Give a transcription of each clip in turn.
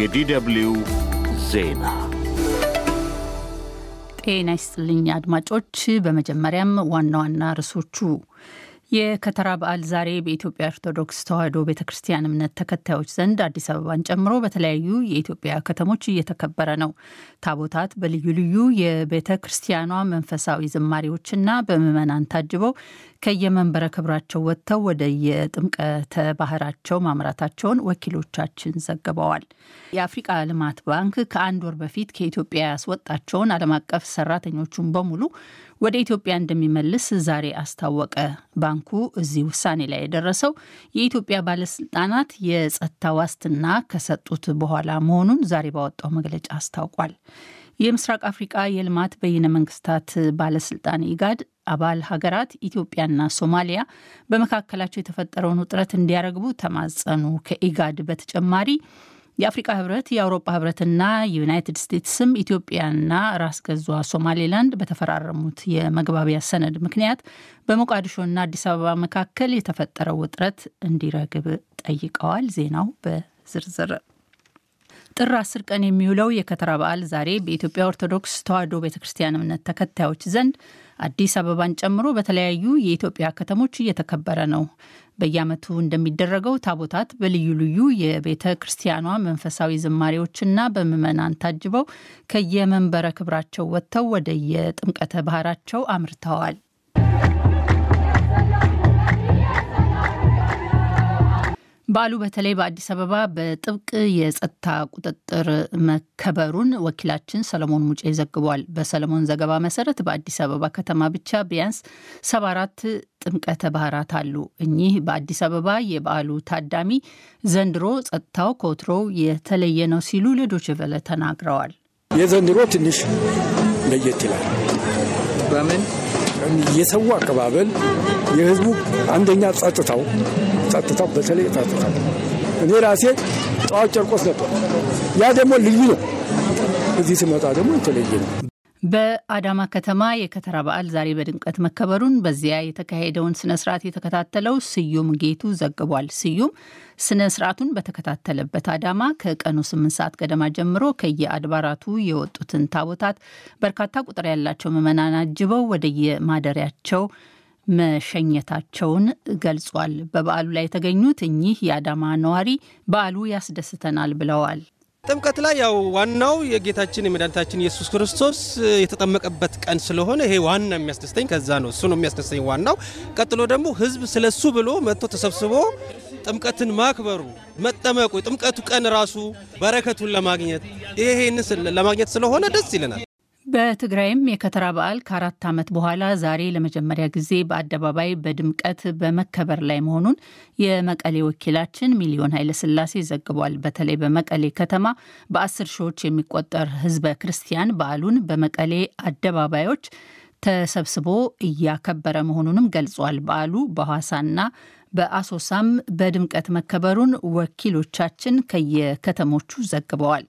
የዲደብሊው ዜና ጤና ይስጥልኝ አድማጮች። በመጀመሪያም ዋና ዋና ርዕሶቹ የከተራ በዓል ዛሬ በኢትዮጵያ ኦርቶዶክስ ተዋሕዶ ቤተ ክርስቲያን እምነት ተከታዮች ዘንድ አዲስ አበባን ጨምሮ በተለያዩ የኢትዮጵያ ከተሞች እየተከበረ ነው። ታቦታት በልዩ ልዩ የቤተ ክርስቲያኗ መንፈሳዊ ዝማሬዎችና በምዕመናን ታጅበው ከየመንበረ ክብራቸው ወጥተው ወደ የጥምቀተ ባህራቸው ማምራታቸውን ወኪሎቻችን ዘግበዋል። የአፍሪቃ ልማት ባንክ ከአንድ ወር በፊት ከኢትዮጵያ ያስወጣቸውን ዓለም አቀፍ ሰራተኞቹን በሙሉ ወደ ኢትዮጵያ እንደሚመልስ ዛሬ አስታወቀ። ባንኩ እዚህ ውሳኔ ላይ የደረሰው የኢትዮጵያ ባለስልጣናት የጸጥታ ዋስትና ከሰጡት በኋላ መሆኑን ዛሬ ባወጣው መግለጫ አስታውቋል። የምስራቅ አፍሪቃ የልማት በይነ መንግስታት ባለስልጣን ኢጋድ አባል ሀገራት ኢትዮጵያና ሶማሊያ በመካከላቸው የተፈጠረውን ውጥረት እንዲያረግቡ ተማጸኑ። ከኢጋድ በተጨማሪ የአፍሪቃ ህብረት፣ የአውሮፓ ህብረትና የዩናይትድ ስቴትስም ኢትዮጵያና ራስ ገዟ ሶማሌላንድ በተፈራረሙት የመግባቢያ ሰነድ ምክንያት በሞቃዲሾና አዲስ አበባ መካከል የተፈጠረው ውጥረት እንዲረግብ ጠይቀዋል። ዜናው በዝርዝር ጥር አስር ቀን የሚውለው የከተራ በዓል ዛሬ በኢትዮጵያ ኦርቶዶክስ ተዋሕዶ ቤተ ክርስቲያን እምነት ተከታዮች ዘንድ አዲስ አበባን ጨምሮ በተለያዩ የኢትዮጵያ ከተሞች እየተከበረ ነው። በየዓመቱ እንደሚደረገው ታቦታት በልዩ ልዩ የቤተ ክርስቲያኗ መንፈሳዊ ዝማሬዎችና በምዕመናን ታጅበው ከየመንበረ ክብራቸው ወጥተው ወደ የጥምቀተ ባህራቸው አምርተዋል። በዓሉ በተለይ በአዲስ አበባ በጥብቅ የጸጥታ ቁጥጥር መከበሩን ወኪላችን ሰለሞን ሙጬ ዘግቧል። በሰለሞን ዘገባ መሰረት በአዲስ አበባ ከተማ ብቻ ቢያንስ ሰባ አራት ጥምቀተ ባህራት አሉ። እኚህ በአዲስ አበባ የበዓሉ ታዳሚ ዘንድሮ ጸጥታው ከወትሮው የተለየ ነው ሲሉ ለዶይቼ ቬለ ተናግረዋል። የዘንድሮ ትንሽ ለየት ይላል። በምን የሰው አቀባበል፣ የህዝቡ አንደኛ ጸጥታው ጸጥታው በተለይ ጸጥታው እኔ ራሴ ጠዋት ጨርቆስ ነበር። ያ ደግሞ ልዩ ነው። እዚህ ስመጣ ደግሞ የተለየ ነው። በአዳማ ከተማ የከተራ በዓል ዛሬ በድምቀት መከበሩን በዚያ የተካሄደውን ስነ ስርዓት የተከታተለው ስዩም ጌቱ ዘግቧል። ስዩም ስነ ስርዓቱን በተከታተለበት አዳማ ከቀኑ ስምንት ሰዓት ገደማ ጀምሮ ከየአድባራቱ የወጡትን ታቦታት በርካታ ቁጥር ያላቸው ምዕመናን አጅበው ወደየማደሪያቸው መሸኘታቸውን ገልጿል። በበዓሉ ላይ የተገኙት እኚህ የአዳማ ነዋሪ በዓሉ ያስደስተናል ብለዋል። ጥምቀት ላይ ያው ዋናው የጌታችን የመድኃኒታችን ኢየሱስ ክርስቶስ የተጠመቀበት ቀን ስለሆነ ይሄ ዋና የሚያስደስተኝ ከዛ ነው። እሱ ነው የሚያስደስተኝ ዋናው። ቀጥሎ ደግሞ ሕዝብ ስለሱ ብሎ መጥቶ ተሰብስቦ ጥምቀትን ማክበሩ መጠመቁ፣ ጥምቀቱ ቀን ራሱ በረከቱን ለማግኘት ይሄንን ለማግኘት ስለሆነ ደስ ይለናል። በትግራይም የከተራ በዓል ከአራት ዓመት በኋላ ዛሬ ለመጀመሪያ ጊዜ በአደባባይ በድምቀት በመከበር ላይ መሆኑን የመቀሌ ወኪላችን ሚሊዮን ኃይለስላሴ ዘግቧል። በተለይ በመቀሌ ከተማ በአስር ሺዎች የሚቆጠር ህዝበ ክርስቲያን በዓሉን በመቀሌ አደባባዮች ተሰብስቦ እያከበረ መሆኑንም ገልጿል። በዓሉ በሐዋሳና በአሶሳም በድምቀት መከበሩን ወኪሎቻችን ከየከተሞቹ ዘግበዋል።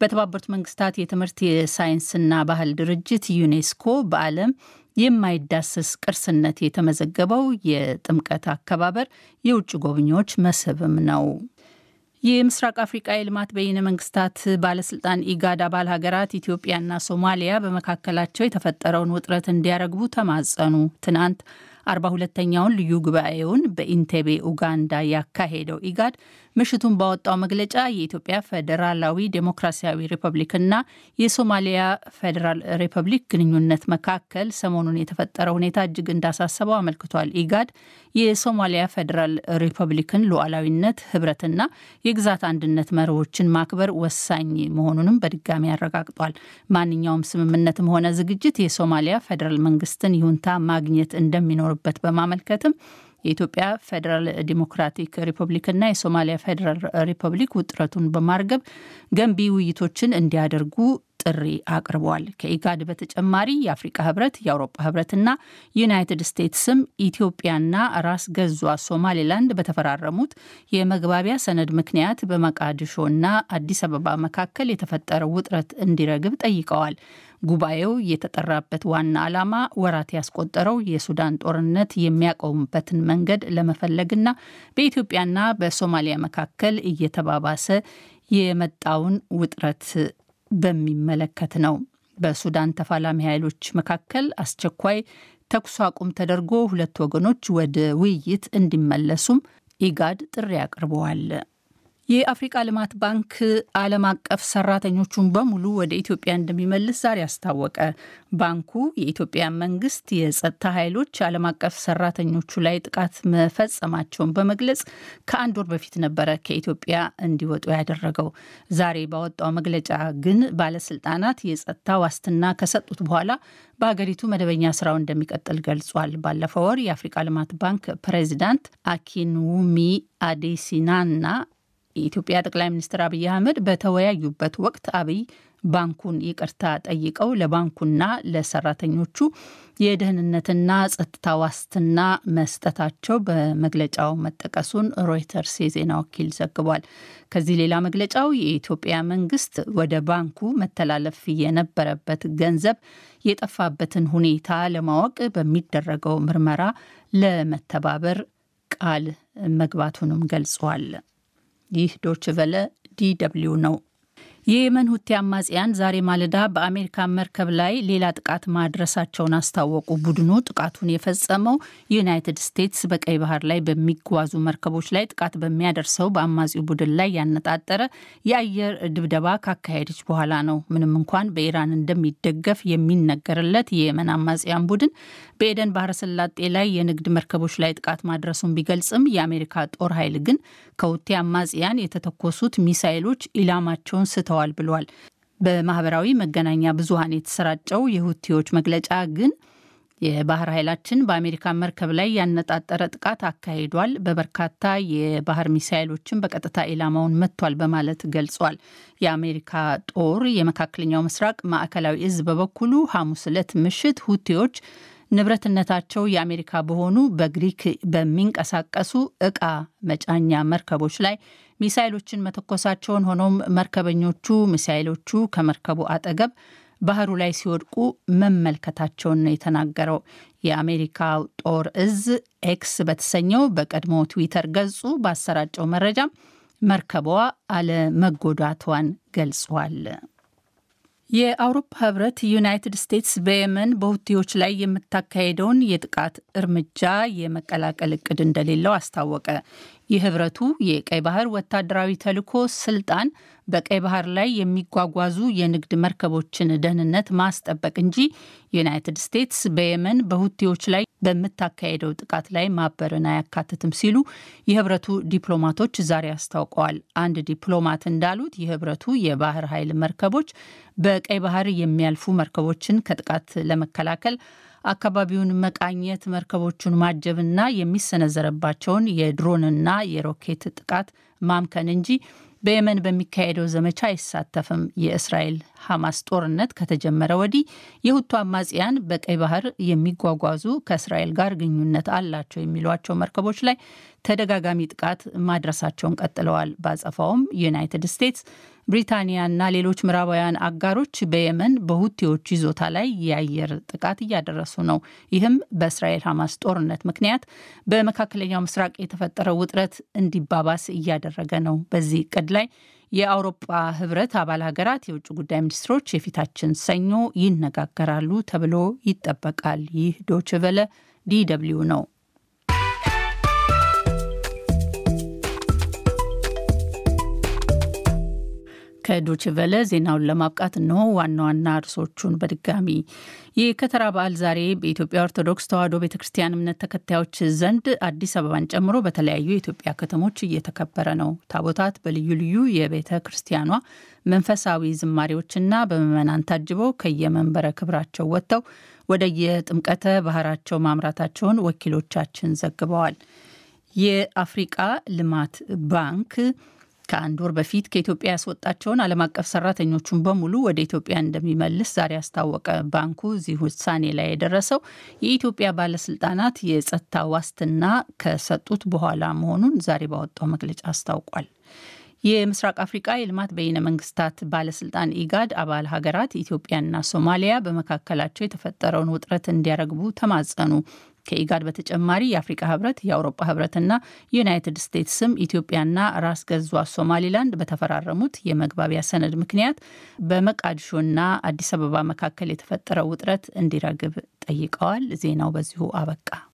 በተባበሩት መንግስታት የትምህርት የሳይንስና ባህል ድርጅት ዩኔስኮ በዓለም የማይዳሰስ ቅርስነት የተመዘገበው የጥምቀት አከባበር የውጭ ጎብኚዎች መስህብም ነው። የምስራቅ አፍሪቃ የልማት በይነ መንግስታት ባለስልጣን ኢጋድ አባል ሀገራት ኢትዮጵያና ሶማሊያ በመካከላቸው የተፈጠረውን ውጥረት እንዲያረግቡ ተማጸኑ። ትናንት አርባ ሁለተኛውን ልዩ ጉባኤውን በኢንቴቤ ኡጋንዳ ያካሄደው ኢጋድ ምሽቱን ባወጣው መግለጫ የኢትዮጵያ ፌዴራላዊ ዴሞክራሲያዊ ሪፐብሊክና የሶማሊያ ፌዴራል ሪፐብሊክ ግንኙነት መካከል ሰሞኑን የተፈጠረው ሁኔታ እጅግ እንዳሳሰበው አመልክቷል። ኢጋድ የሶማሊያ ፌዴራል ሪፐብሊክን ሉዓላዊነት፣ ህብረትና የግዛት አንድነት መርሆችን ማክበር ወሳኝ መሆኑንም በድጋሚ አረጋግጧል። ማንኛውም ስምምነትም ሆነ ዝግጅት የሶማሊያ ፌዴራል መንግስትን ይሁንታ ማግኘት እንደሚኖርበት በማመልከትም የኢትዮጵያ ፌዴራል ዲሞክራቲክ ሪፐብሊክና የሶማሊያ ፌዴራል ሪፐብሊክ ውጥረቱን በማርገብ ገንቢ ውይይቶችን እንዲያደርጉ ጥሪ አቅርበዋል። ከኢጋድ በተጨማሪ የአፍሪቃ ህብረት፣ የአውሮፓ ህብረትና ዩናይትድ ስቴትስም ኢትዮጵያና ራስ ገዟ ሶማሌላንድ በተፈራረሙት የመግባቢያ ሰነድ ምክንያት በመቃዲሾና አዲስ አበባ መካከል የተፈጠረው ውጥረት እንዲረግብ ጠይቀዋል። ጉባኤው የተጠራበት ዋና ዓላማ ወራት ያስቆጠረው የሱዳን ጦርነት የሚያቆሙበትን መንገድ ለመፈለግና በኢትዮጵያና በሶማሊያ መካከል እየተባባሰ የመጣውን ውጥረት በሚመለከት ነው። በሱዳን ተፋላሚ ኃይሎች መካከል አስቸኳይ ተኩስ አቁም ተደርጎ ሁለት ወገኖች ወደ ውይይት እንዲመለሱም ኢጋድ ጥሪ አቅርበዋል። የአፍሪቃ ልማት ባንክ ዓለም አቀፍ ሰራተኞቹን በሙሉ ወደ ኢትዮጵያ እንደሚመልስ ዛሬ አስታወቀ። ባንኩ የኢትዮጵያ መንግስት የጸጥታ ኃይሎች ዓለም አቀፍ ሰራተኞቹ ላይ ጥቃት መፈጸማቸውን በመግለጽ ከአንድ ወር በፊት ነበረ ከኢትዮጵያ እንዲወጡ ያደረገው። ዛሬ ባወጣው መግለጫ ግን ባለስልጣናት የጸጥታ ዋስትና ከሰጡት በኋላ በሀገሪቱ መደበኛ ስራው እንደሚቀጥል ገልጿል። ባለፈው ወር የአፍሪቃ ልማት ባንክ ፕሬዚዳንት አኪንውሚ አዴሲናና የኢትዮጵያ ጠቅላይ ሚኒስትር አብይ አህመድ በተወያዩበት ወቅት አብይ ባንኩን ይቅርታ ጠይቀው ለባንኩና ለሰራተኞቹ የደህንነትና ጸጥታ ዋስትና መስጠታቸው በመግለጫው መጠቀሱን ሮይተርስ የዜና ወኪል ዘግቧል። ከዚህ ሌላ መግለጫው የኢትዮጵያ መንግስት ወደ ባንኩ መተላለፍ የነበረበት ገንዘብ የጠፋበትን ሁኔታ ለማወቅ በሚደረገው ምርመራ ለመተባበር ቃል መግባቱንም ገልጿል። ይህ ዶችቨለ ዲደብልዩ ነው። የየመን ሁቲ አማጽያን ዛሬ ማለዳ በአሜሪካ መርከብ ላይ ሌላ ጥቃት ማድረሳቸውን አስታወቁ። ቡድኑ ጥቃቱን የፈጸመው ዩናይትድ ስቴትስ በቀይ ባህር ላይ በሚጓዙ መርከቦች ላይ ጥቃት በሚያደርሰው በአማጺው ቡድን ላይ ያነጣጠረ የአየር ድብደባ ካካሄደች በኋላ ነው። ምንም እንኳን በኢራን እንደሚደገፍ የሚነገርለት የየመን አማጽያን ቡድን በኤደን ባህረ ሰላጤ ላይ የንግድ መርከቦች ላይ ጥቃት ማድረሱን ቢገልጽም የአሜሪካ ጦር ኃይል ግን ከሁቲ አማጽያን የተተኮሱት ሚሳይሎች ኢላማቸውን ስተዋል ብሏል። በማህበራዊ መገናኛ ብዙኃን የተሰራጨው የሁቲዎች መግለጫ ግን የባህር ኃይላችን በአሜሪካ መርከብ ላይ ያነጣጠረ ጥቃት አካሂዷል፣ በበርካታ የባህር ሚሳይሎችን በቀጥታ ኢላማውን መጥቷል በማለት ገልጿል። የአሜሪካ ጦር የመካከለኛው ምስራቅ ማዕከላዊ እዝ በበኩሉ ሐሙስ ዕለት ምሽት ሁቲዎች ንብረትነታቸው የአሜሪካ በሆኑ በግሪክ በሚንቀሳቀሱ እቃ መጫኛ መርከቦች ላይ ሚሳይሎችን መተኮሳቸውን፣ ሆኖም መርከበኞቹ ሚሳይሎቹ ከመርከቡ አጠገብ ባህሩ ላይ ሲወድቁ መመልከታቸውን ነው የተናገረው። የአሜሪካ ጦር እዝ X በተሰኘው በቀድሞ ትዊተር ገጹ ባሰራጨው መረጃም መርከቧ አለመጎዳቷን ገልጿል። የአውሮፓ ህብረት ዩናይትድ ስቴትስ በየመን በሁቲዎች ላይ የምታካሄደውን የጥቃት እርምጃ የመቀላቀል እቅድ እንደሌለው አስታወቀ። የህብረቱ የቀይ ባህር ወታደራዊ ተልዕኮ ስልጣን በቀይ ባህር ላይ የሚጓጓዙ የንግድ መርከቦችን ደህንነት ማስጠበቅ እንጂ ዩናይትድ ስቴትስ በየመን በሁቲዎች ላይ በምታካሄደው ጥቃት ላይ ማበርን አያካትትም ሲሉ የህብረቱ ዲፕሎማቶች ዛሬ አስታውቀዋል። አንድ ዲፕሎማት እንዳሉት የህብረቱ የባህር ኃይል መርከቦች በቀይ ባህር የሚያልፉ መርከቦችን ከጥቃት ለመከላከል አካባቢውን መቃኘት፣ መርከቦቹን ማጀብና የሚሰነዘረባቸውን የድሮንና የሮኬት ጥቃት ማምከን እንጂ በየመን በሚካሄደው ዘመቻ አይሳተፍም። የእስራኤል ሐማስ ጦርነት ከተጀመረ ወዲህ የሁቱ አማጽያን በቀይ ባህር የሚጓጓዙ ከእስራኤል ጋር ግንኙነት አላቸው የሚሏቸው መርከቦች ላይ ተደጋጋሚ ጥቃት ማድረሳቸውን ቀጥለዋል። ባጸፋውም ዩናይትድ ስቴትስ፣ ብሪታንያና ሌሎች ምዕራባውያን አጋሮች በየመን በሁቲዎች ይዞታ ላይ የአየር ጥቃት እያደረሱ ነው። ይህም በእስራኤል ሐማስ ጦርነት ምክንያት በመካከለኛው ምስራቅ የተፈጠረው ውጥረት እንዲባባስ እያደረገ ነው። በዚህ እቅድ ላይ የአውሮፓ ህብረት አባል ሀገራት የውጭ ጉዳይ ሚኒስትሮች የፊታችን ሰኞ ይነጋገራሉ ተብሎ ይጠበቃል። ይህ ዶይቼ ቬለ DW ነው። ከዶይቼ ቬለ ዜናውን ለማብቃት እነሆ ዋና ዋና ርዕሶቹን በድጋሚ የከተራ በዓል ዛሬ በኢትዮጵያ ኦርቶዶክስ ተዋሕዶ ቤተ ክርስቲያን እምነት ተከታዮች ዘንድ አዲስ አበባን ጨምሮ በተለያዩ የኢትዮጵያ ከተሞች እየተከበረ ነው። ታቦታት በልዩ ልዩ የቤተ ክርስቲያኗ መንፈሳዊ ዝማሬዎችና በምዕመናን ታጅበው ከየመንበረ ክብራቸው ወጥተው ወደ የጥምቀተ ባህራቸው ማምራታቸውን ወኪሎቻችን ዘግበዋል። የአፍሪቃ ልማት ባንክ ከአንድ ወር በፊት ከኢትዮጵያ ያስወጣቸውን ዓለም አቀፍ ሰራተኞቹን በሙሉ ወደ ኢትዮጵያ እንደሚመልስ ዛሬ አስታወቀ። ባንኩ እዚህ ውሳኔ ላይ የደረሰው የኢትዮጵያ ባለስልጣናት የጸጥታ ዋስትና ከሰጡት በኋላ መሆኑን ዛሬ ባወጣው መግለጫ አስታውቋል። የምስራቅ አፍሪቃ የልማት በይነ መንግስታት ባለስልጣን ኢጋድ አባል ሀገራት ኢትዮጵያና ሶማሊያ በመካከላቸው የተፈጠረውን ውጥረት እንዲያረግቡ ተማጸኑ። ከኢጋድ በተጨማሪ የአፍሪካ ህብረት፣ የአውሮፓ ህብረትና ዩናይትድ ስቴትስም ኢትዮጵያና ራስ ገዟ ሶማሊላንድ በተፈራረሙት የመግባቢያ ሰነድ ምክንያት በመቃዲሾና አዲስ አበባ መካከል የተፈጠረው ውጥረት እንዲረግብ ጠይቀዋል። ዜናው በዚሁ አበቃ።